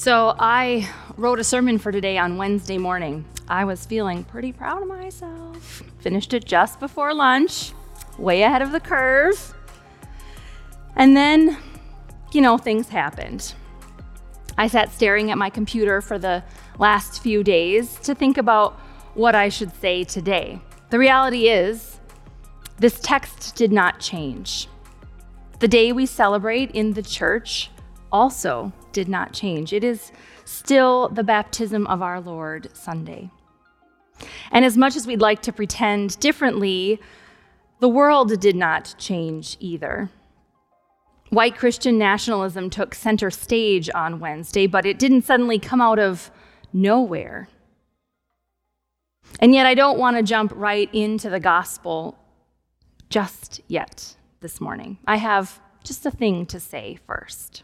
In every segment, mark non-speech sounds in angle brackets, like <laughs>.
So I wrote a sermon for today on Wednesday morning. I was feeling pretty proud of myself. Finished it just before lunch, way ahead of the curve. And then, you know, things happened. I sat staring at my computer for the last few days to think about what I should say today. The reality is, this text did not change. The day we celebrate in the church also did not change. It is still the baptism of our Lord Sunday. And as much as we'd like to pretend differently, the world did not change either. White Christian nationalism took center stage on Wednesday, but it didn't suddenly come out of nowhere. And yet, I don't want to jump right into the gospel just yet this morning. I have just a thing to say first.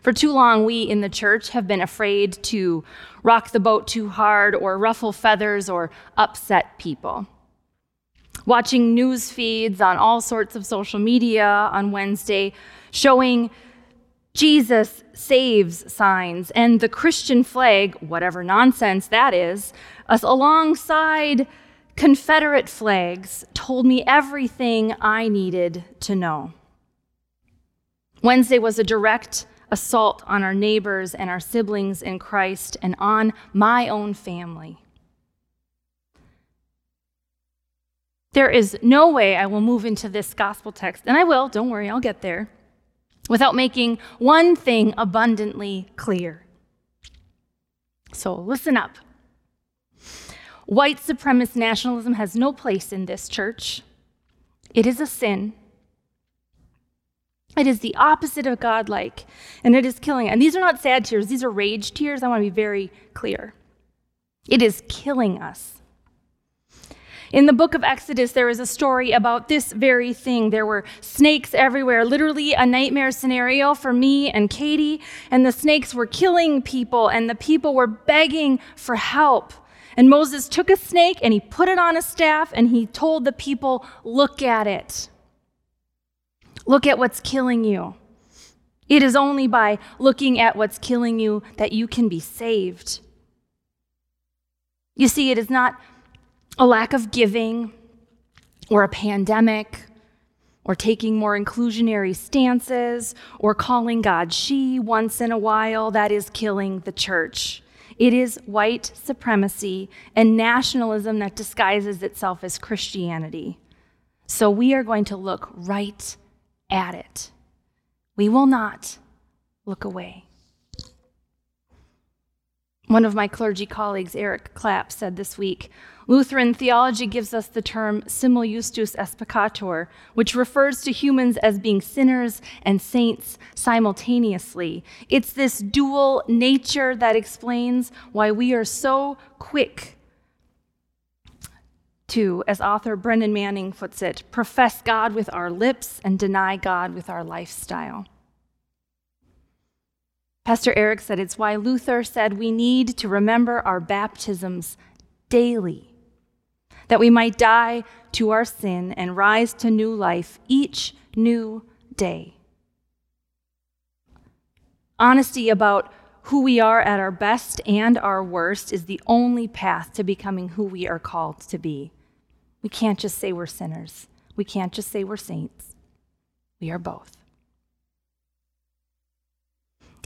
For too long, we in the church have been afraid to rock the boat too hard or ruffle feathers or upset people. Watching news feeds on all sorts of social media on Wednesday showing Jesus saves signs and the Christian flag, whatever nonsense that is, alongside Confederate flags told me everything I needed to know. Wednesday was a direct assault on our neighbors and our siblings in Christ and on my own family. There is no way I will move into this gospel text, and I will, don't worry, I'll get there, without making one thing abundantly clear. So listen up. White supremacist nationalism has no place in this church. It is a sin it is the opposite of godlike, and it is killing. And these are not sad tears, these are rage tears. I want to be very clear. It is killing us. In the book of Exodus, there is a story about this very thing. There were snakes everywhere, literally a nightmare scenario for me and Katie. And the snakes were killing people, and the people were begging for help. And Moses took a snake and he put it on a staff, and he told the people, Look at it. Look at what's killing you. It is only by looking at what's killing you that you can be saved. You see, it is not a lack of giving or a pandemic or taking more inclusionary stances or calling God she once in a while that is killing the church. It is white supremacy and nationalism that disguises itself as Christianity. So we are going to look right at it. We will not look away. One of my clergy colleagues, Eric Clapp, said this week Lutheran theology gives us the term simul justus et peccator, which refers to humans as being sinners and saints simultaneously. It's this dual nature that explains why we are so quick to, as author Brennan Manning puts it, profess God with our lips and deny God with our lifestyle. Pastor Eric said it's why Luther said we need to remember our baptisms daily, that we might die to our sin and rise to new life each new day. Honesty about who we are at our best and our worst is the only path to becoming who we are called to be. We can't just say we're sinners. We can't just say we're saints. We are both.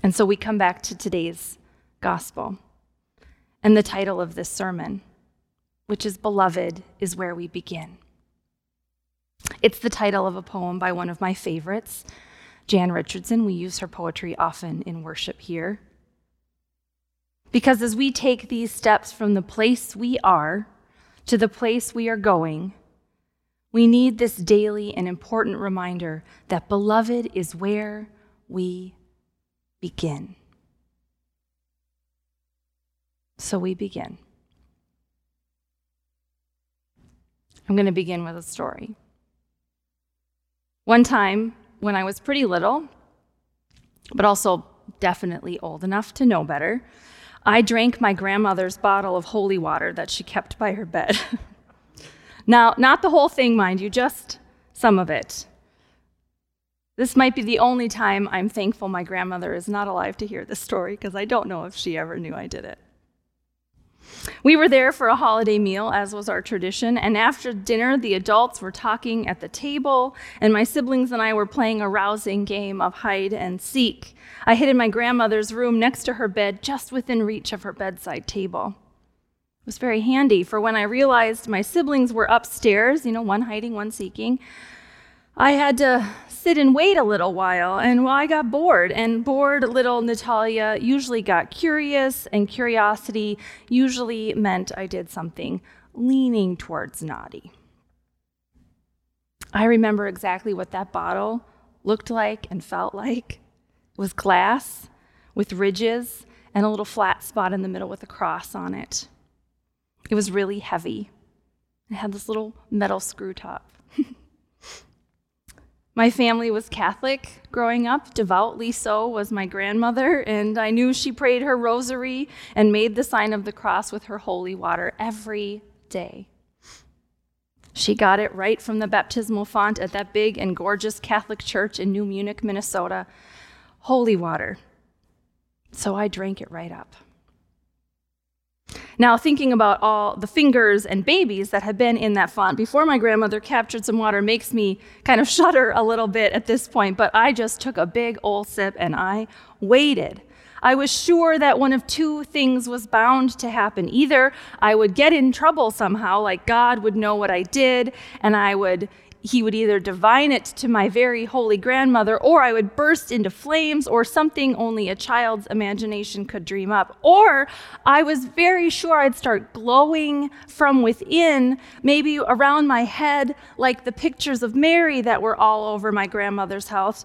And so we come back to today's gospel and the title of this sermon, which is Beloved, is where we begin. It's the title of a poem by one of my favorites, Jan Richardson. We use her poetry often in worship here. Because as we take these steps from the place we are to the place we are going, we need this daily and important reminder that beloved is where we begin. So we begin. I'm going to begin with a story. One time when I was pretty little, but also definitely old enough to know better, I drank my grandmother's bottle of holy water that she kept by her bed. <laughs> now, not the whole thing, mind you, just some of it. This might be the only time I'm thankful my grandmother is not alive to hear this story because I don't know if she ever knew I did it. We were there for a holiday meal, as was our tradition, and after dinner, the adults were talking at the table, and my siblings and I were playing a rousing game of hide and seek. I hid in my grandmother's room next to her bed, just within reach of her bedside table. It was very handy, for when I realized my siblings were upstairs, you know, one hiding, one seeking, I had to sit and wait a little while. And well, I got bored, and bored little Natalia usually got curious, and curiosity usually meant I did something leaning towards naughty. I remember exactly what that bottle looked like and felt like. It was glass with ridges and a little flat spot in the middle with a cross on it. It was really heavy. It had this little metal screw top. <laughs> My family was Catholic growing up, devoutly so was my grandmother, and I knew she prayed her rosary and made the sign of the cross with her holy water every day. She got it right from the baptismal font at that big and gorgeous Catholic church in New Munich, Minnesota. Holy water. So I drank it right up. Now, thinking about all the fingers and babies that had been in that font before my grandmother captured some water makes me kind of <laughs> shudder a little bit at this point, but I just took a big old sip and I waited. I was sure that one of two things was bound to happen. Either I would get in trouble somehow, like God would know what I did, and I would he would either divine it to my very holy grandmother, or I would burst into flames, or something only a child's imagination could dream up. Or I was very sure I'd start glowing from within, maybe around my head, like the pictures of Mary that were all over my grandmother's house.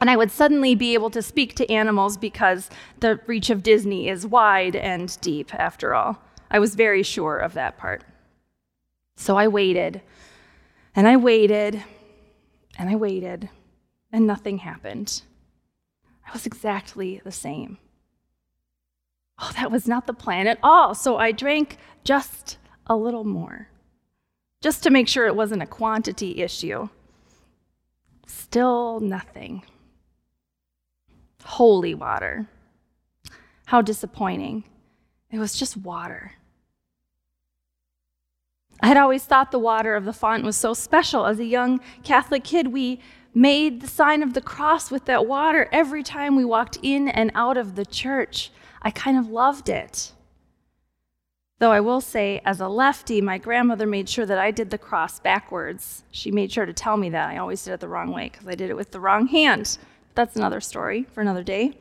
And I would suddenly be able to speak to animals because the reach of Disney is wide and deep, after all. I was very sure of that part. So I waited and I waited and I waited, and nothing happened. I was exactly the same. Oh, that was not the plan at all. So I drank just a little more, just to make sure it wasn't a quantity issue. Still nothing. Holy water. How disappointing. It was just water. I had always thought the water of the font was so special. As a young Catholic kid, we made the sign of the cross with that water every time we walked in and out of the church. I kind of loved it. Though I will say, as a lefty, my grandmother made sure that I did the cross backwards. She made sure to tell me that I always did it the wrong way because I did it with the wrong hand. That's another story for another day.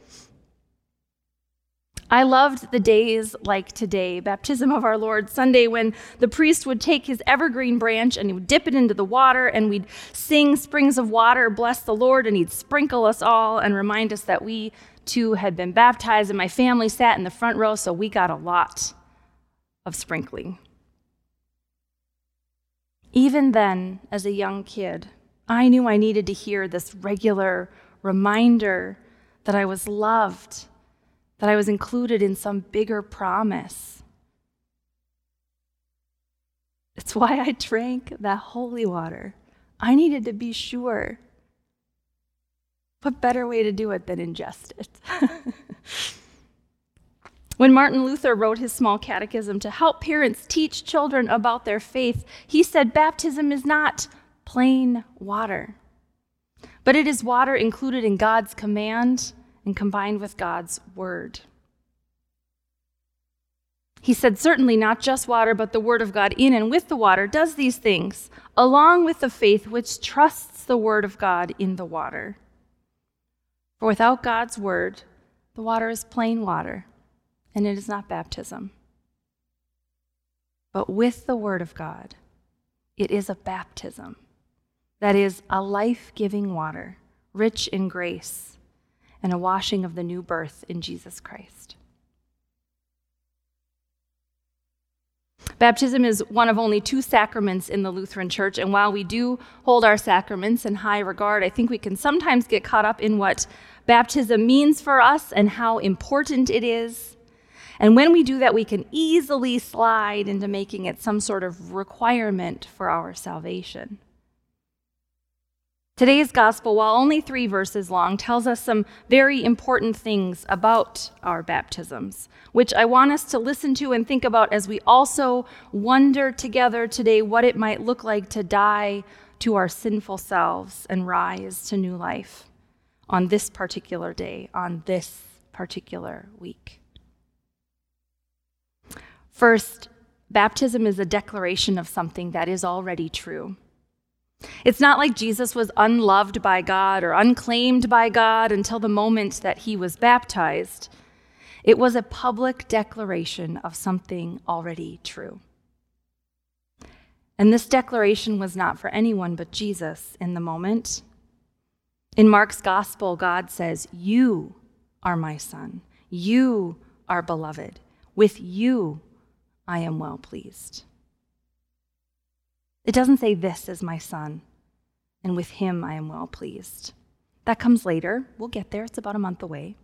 I loved the days like today, baptism of our Lord Sunday, when the priest would take his evergreen branch and he would dip it into the water, and we'd sing springs of water, bless the Lord, and he'd sprinkle us all and remind us that we too had been baptized. And my family sat in the front row, so we got a lot of sprinkling. Even then, as a young kid, I knew I needed to hear this regular reminder that I was loved that I was included in some bigger promise. It's why I drank that holy water. I needed to be sure. What better way to do it than ingest it? <laughs> when Martin Luther wrote his small catechism to help parents teach children about their faith, he said baptism is not plain water, but it is water included in God's command and combined with God's word. He said, certainly not just water, but the word of God in and with the water does these things, along with the faith which trusts the word of God in the water. For without God's word, the water is plain water, and it is not baptism. But with the word of God, it is a baptism that is a life giving water, rich in grace and a washing of the new birth in Jesus Christ. Baptism is one of only two sacraments in the Lutheran Church, and while we do hold our sacraments in high regard, I think we can sometimes get caught up in what baptism means for us and how important it is. And when we do that, we can easily slide into making it some sort of requirement for our salvation. Today's gospel, while only three verses long, tells us some very important things about our baptisms, which I want us to listen to and think about as we also wonder together today what it might look like to die to our sinful selves and rise to new life on this particular day, on this particular week. First, baptism is a declaration of something that is already true. It's not like Jesus was unloved by God or unclaimed by God until the moment that he was baptized. It was a public declaration of something already true. And this declaration was not for anyone but Jesus in the moment. In Mark's gospel, God says, You are my son. You are beloved. With you I am well pleased. It doesn't say, This is my son, and with him I am well pleased. That comes later. We'll get there. It's about a month away.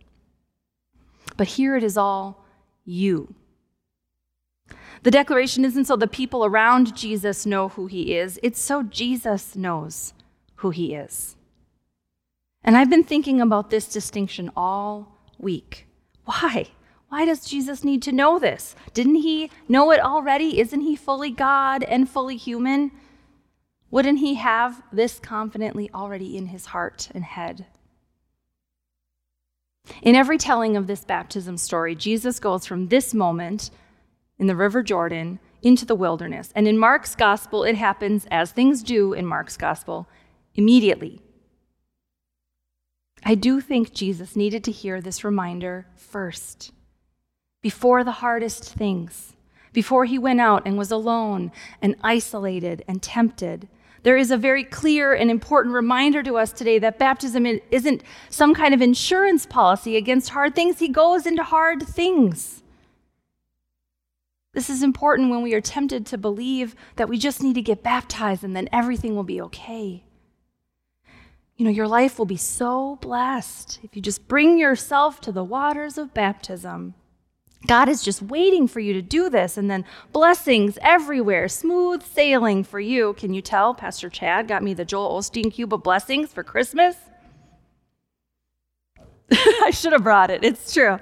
But here it is all you. The declaration isn't so the people around Jesus know who he is, it's so Jesus knows who he is. And I've been thinking about this distinction all week. Why? Why does Jesus need to know this? Didn't he know it already? Isn't he fully God and fully human? Wouldn't he have this confidently already in his heart and head? In every telling of this baptism story, Jesus goes from this moment in the River Jordan into the wilderness. And in Mark's gospel, it happens, as things do in Mark's gospel, immediately. I do think Jesus needed to hear this reminder first before the hardest things, before he went out and was alone and isolated and tempted. There is a very clear and important reminder to us today that baptism isn't some kind of insurance policy against hard things. He goes into hard things. This is important when we are tempted to believe that we just need to get baptized and then everything will be okay. You know, your life will be so blessed if you just bring yourself to the waters of baptism. God is just waiting for you to do this, and then blessings everywhere, smooth sailing for you. Can you tell? Pastor Chad got me the Joel Osteen Cube of Blessings for Christmas. <laughs> I should have brought it. It's true.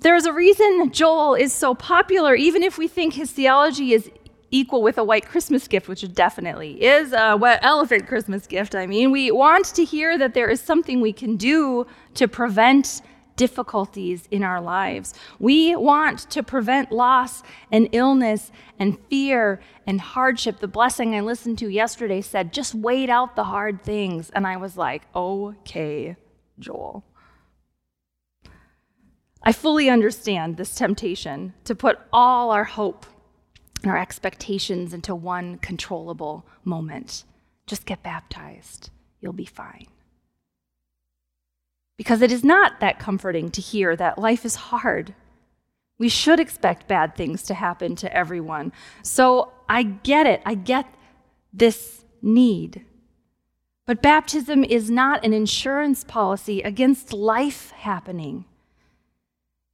There is a reason Joel is so popular, even if we think his theology is equal with a white Christmas gift, which it definitely is a wet elephant Christmas gift. I mean, we want to hear that there is something we can do to prevent difficulties in our lives. We want to prevent loss and illness and fear and hardship. The blessing I listened to yesterday said, just wait out the hard things. And I was like, okay, Joel. I fully understand this temptation to put all our hope and our expectations into one controllable moment. Just get baptized, you'll be fine because it is not that comforting to hear that life is hard. We should expect bad things to happen to everyone. So I get it. I get this need. But baptism is not an insurance policy against life happening.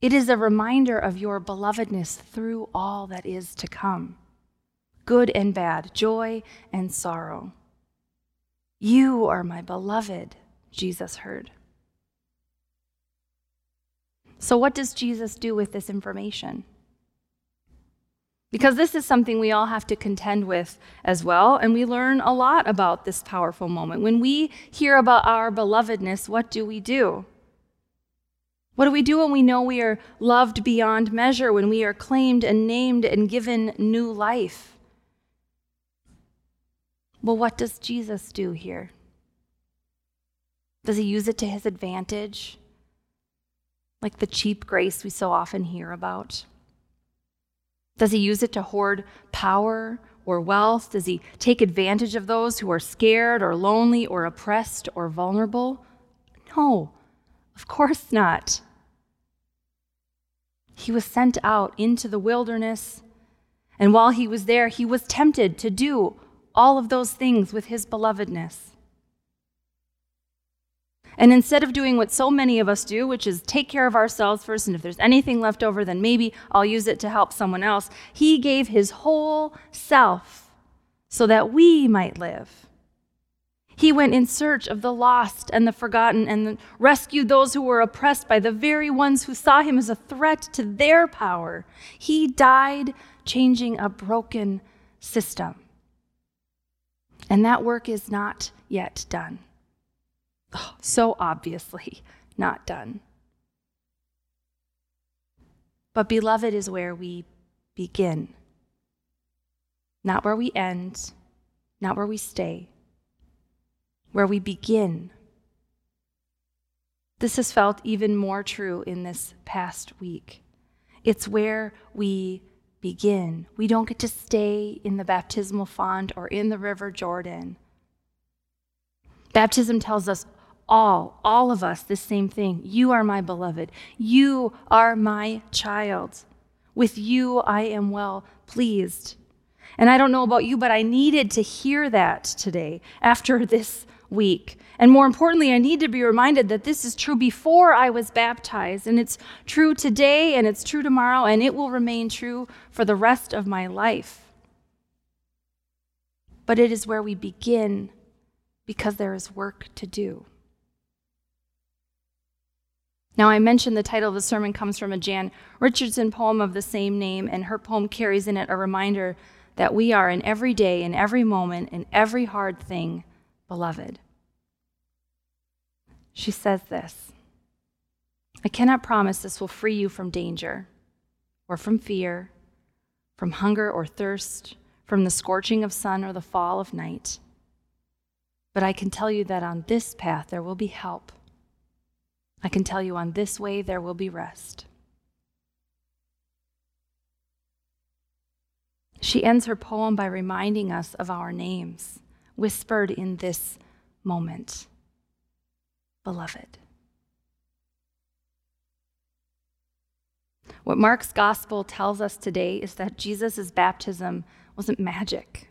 It is a reminder of your belovedness through all that is to come good and bad, joy and sorrow. You are my beloved, Jesus heard. So, what does Jesus do with this information? Because this is something we all have to contend with as well, and we learn a lot about this powerful moment. When we hear about our belovedness, what do we do? What do we do when we know we are loved beyond measure, when we are claimed and named and given new life? Well, what does Jesus do here? Does he use it to his advantage? Like the cheap grace we so often hear about? Does he use it to hoard power or wealth? Does he take advantage of those who are scared or lonely or oppressed or vulnerable? No, of course not. He was sent out into the wilderness, and while he was there, he was tempted to do all of those things with his belovedness. And instead of doing what so many of us do, which is take care of ourselves first, and if there's anything left over, then maybe I'll use it to help someone else, he gave his whole self so that we might live. He went in search of the lost and the forgotten and rescued those who were oppressed by the very ones who saw him as a threat to their power. He died changing a broken system. And that work is not yet done. <sighs> So obviously not done. But beloved is where we begin, not where we end, not where we stay, where we begin. This has felt even more true in this past week. It's where we begin. We don't get to stay in the baptismal font or in the River Jordan. Baptism tells us all, all of us, the same thing. You are my beloved. You are my child. With you I am well pleased. And I don't know about you, but I needed to hear that today after <laughs> this week. And more importantly, I need to be reminded that this is true before I was baptized, and it's true today, and it's true tomorrow, and it will remain true for the rest of my life. But it is where we begin because there is work to do. Now, I mentioned the title of the sermon comes from a Jan Richardson poem of the same name, and her poem carries in it a reminder that we are in every day, in every moment, in every hard thing, beloved. She says this I cannot promise this will free you from danger, or from fear, from hunger or thirst, from the scorching of sun or the fall of night. But I can tell you that on this path there will be help. I can tell you on this way there will be rest. She ends her poem by reminding us of our names, whispered in this moment Beloved. What Mark's gospel tells us today is that Jesus' baptism wasn't magic,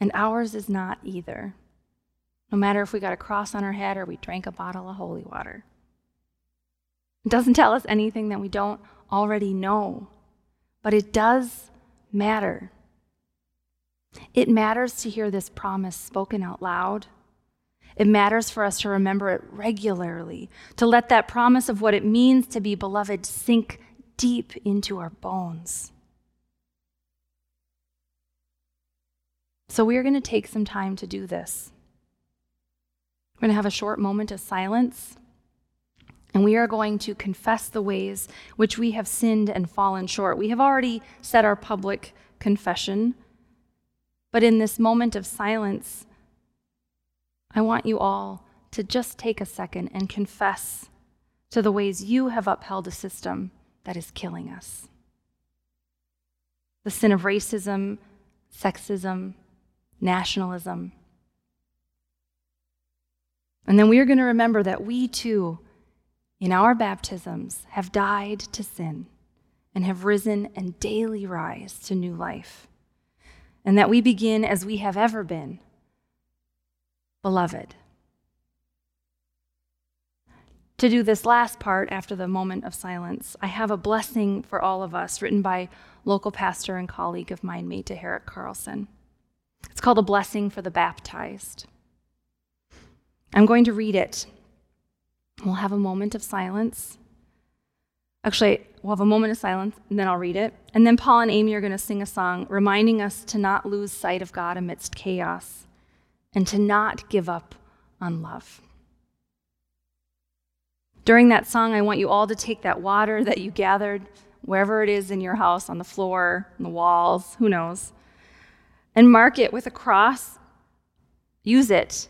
and ours is not either. No matter if we got a cross on our head or we drank a bottle of holy water. It doesn't tell us anything that we don't already know, but it does matter. It matters to hear this promise spoken out loud. It matters for us to remember it regularly, to let that promise of what it means to be beloved sink deep into our bones. So, we are going to take some time to do this. We're going to have a short moment of silence, and we are going to confess the ways which we have sinned and fallen short. We have already said our public confession. But in this moment of silence, I want you all to just take a second and confess to the ways you have upheld a system that is killing us. The sin of racism, sexism, nationalism. And then we are going to remember that we too, in our baptisms, have died to sin and have risen and daily rise to new life. And that we begin as we have ever been, beloved. To do this last part after the moment of silence, I have a blessing for all of us written by local pastor and colleague of mine, Meta Herrick Carlson. It's called A Blessing for the Baptized. I'm going to read it. We'll have a moment of silence. Actually, we'll have a moment of silence and then I'll read it. And then Paul and Amy are going to sing a song reminding us to not lose sight of God amidst chaos and to not give up on love. During that song, I want you all to take that water that you gathered, wherever it is in your house, on the floor, on the walls, who knows, and mark it with a cross. Use it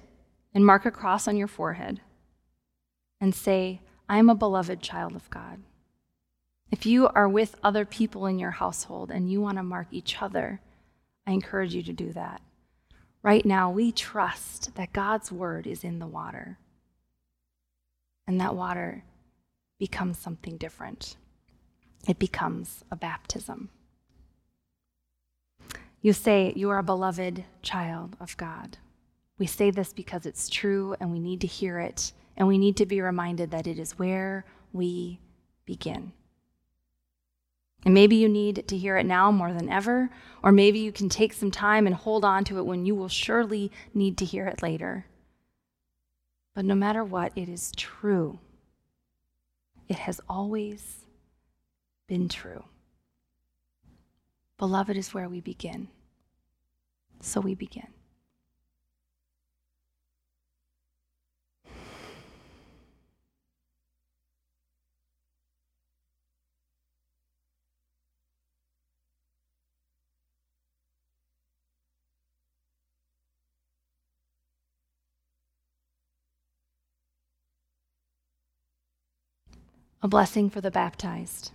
and mark a cross on your forehead and say, I am a beloved child of God. If you are with other people in your household and you want to mark each other, I encourage you to do that. Right now, we trust that God's word is in the water, and that water becomes something different. It becomes a baptism. You say, You are a beloved child of God. We say this because it's true and we need to hear it, and we need to be reminded that it is where we begin. And maybe you need to hear it now more than ever, or maybe you can take some time and hold on to it when you will surely need to hear it later. But no matter what, it is true. It has always been true. Beloved is where we begin. So we begin. A blessing for the baptized.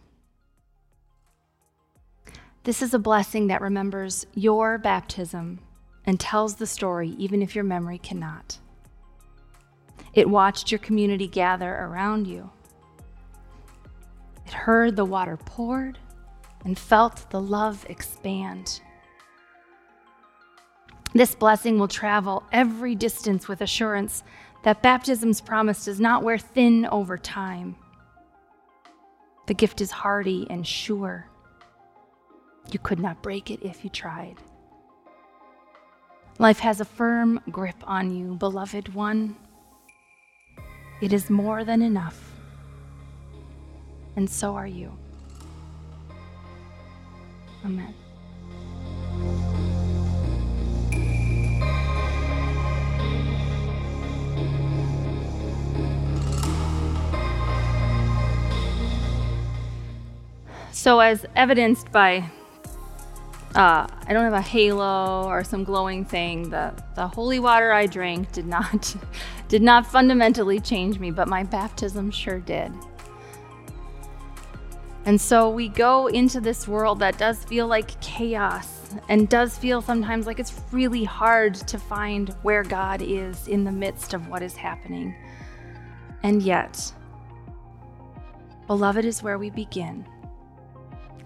This is a blessing that remembers your baptism and tells the story even if your memory cannot. It watched your community gather around you. It heard the water poured and felt the love expand. This blessing will travel every distance with assurance that baptism's promise does not wear thin over time. The gift is hardy and sure. You could not break it if you tried. Life has a firm grip on you, beloved one. It is more than enough. And so are you. Amen. So, as evidenced by, uh, I don't have a halo or some glowing thing. The the holy water I drank did not <laughs> did not fundamentally change me, but my baptism sure did. And so we go into this world that does feel like chaos and does feel sometimes like it's really hard to find where God is in the midst of what is happening. And yet, beloved is where we begin.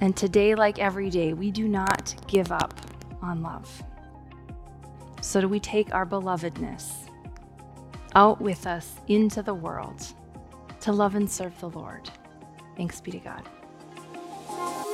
And today, like every day, we do not give up on love. So, do we take our belovedness out with us into the world to love and serve the Lord? Thanks be to God.